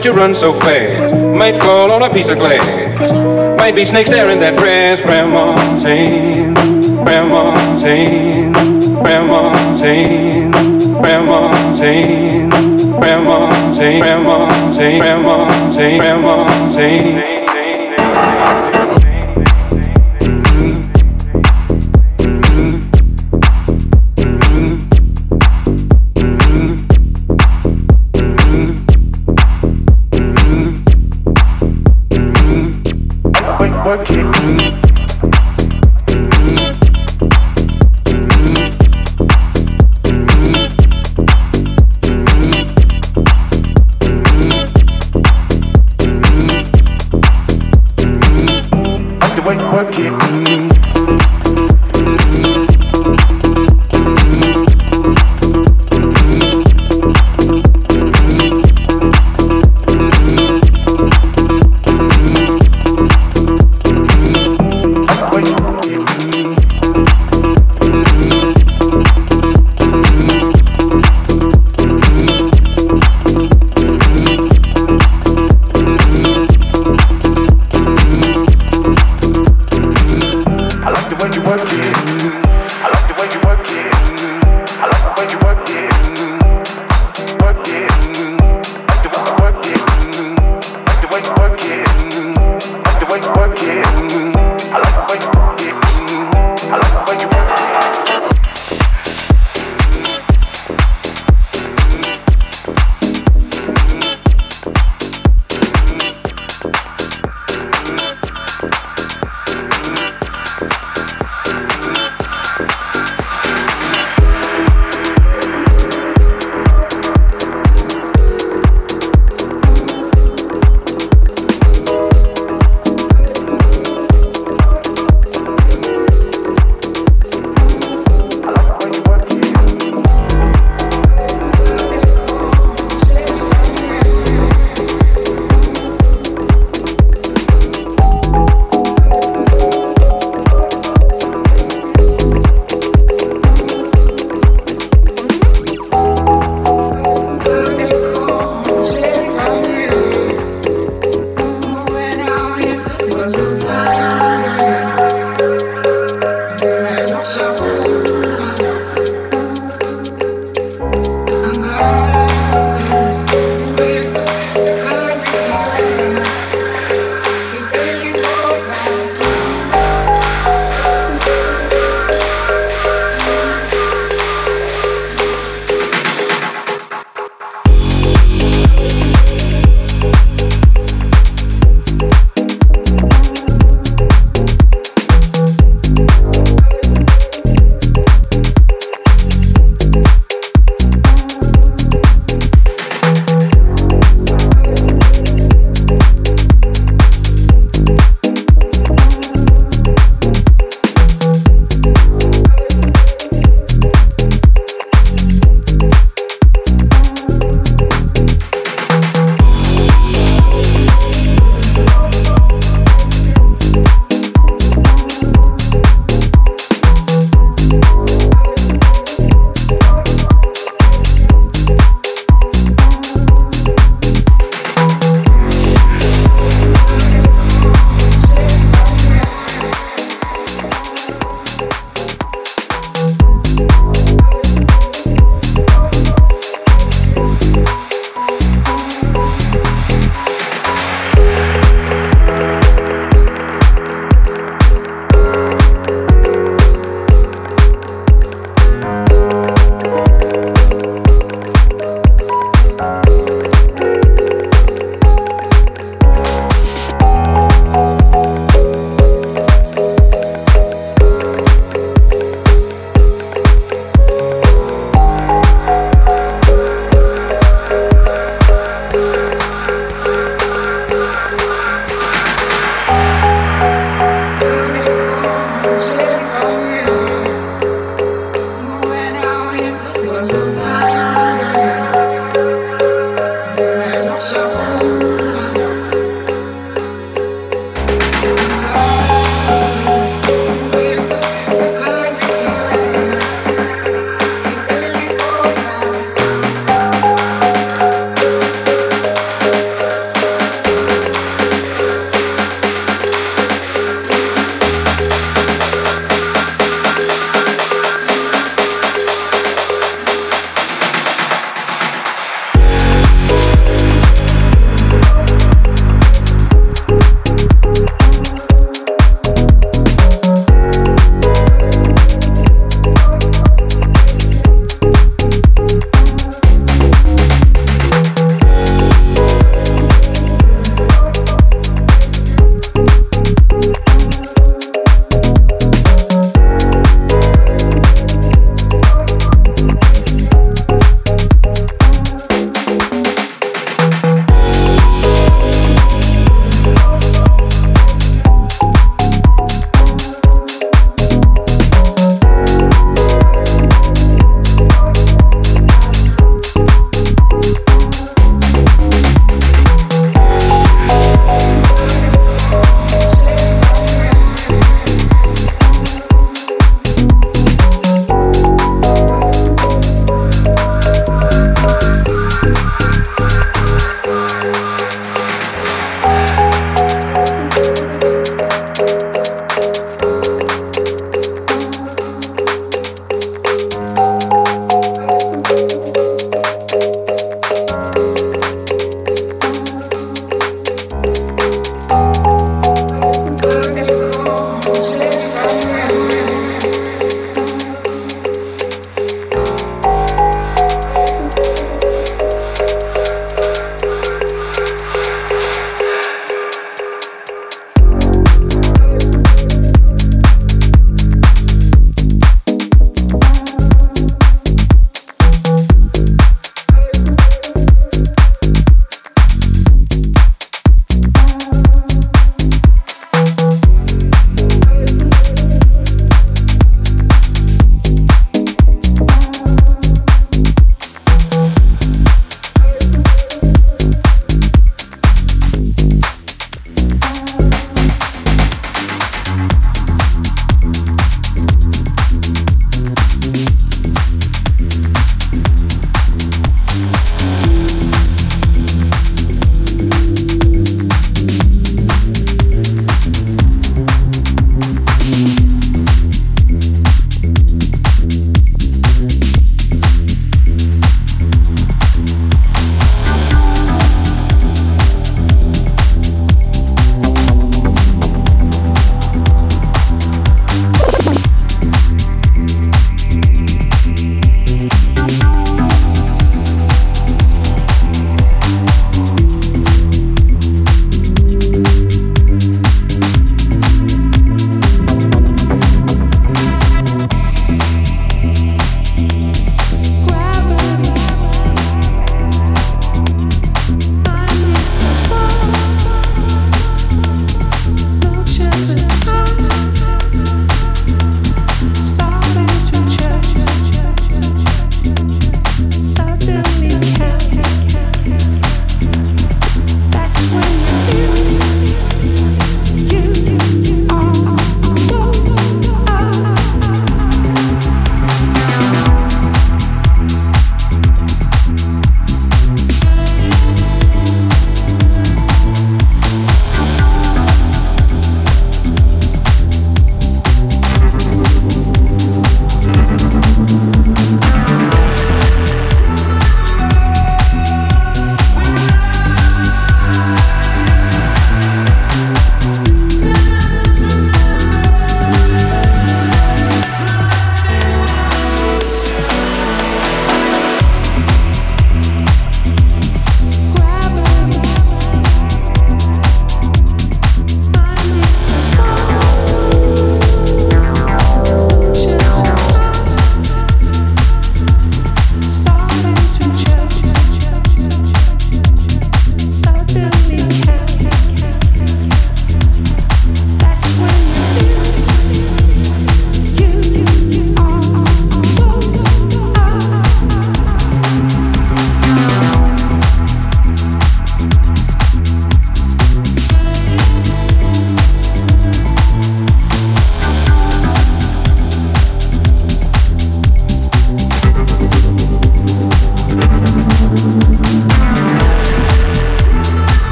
don't you run so fast. Might fall on a piece of glass. Might be snakes there in that grass. Grandma's hand, Grandma's hand, Grandma's hand,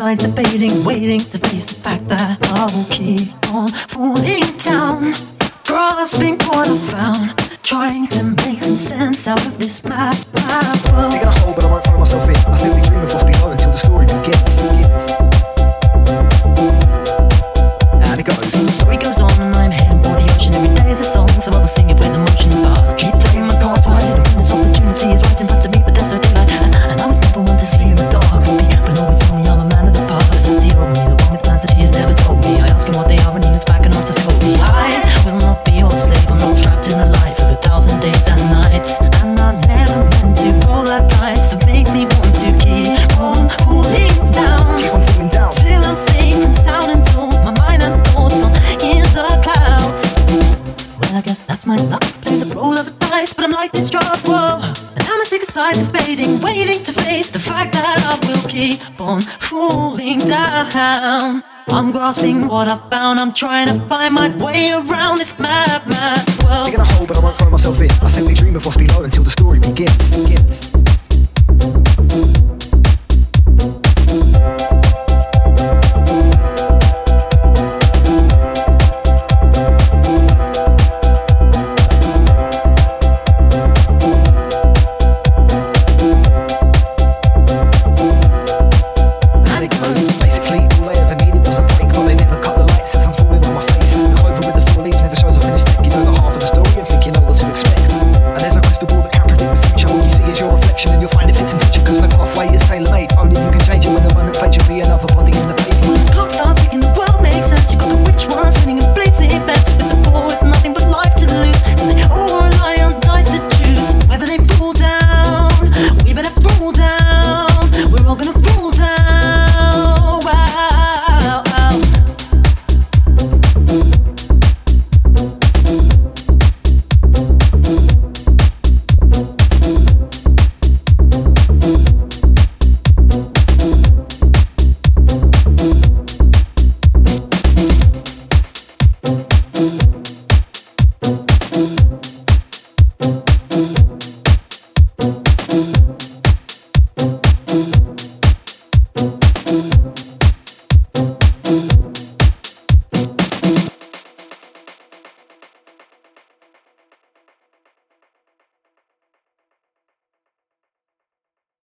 sides of baby. fading, waiting to face the fact that I will keep on falling down. I'm grasping what I found. I'm trying to find my way around this mad, mad world. Digging a hole, but I won't throw myself in. I simply dream of what's below until the story begins. begins.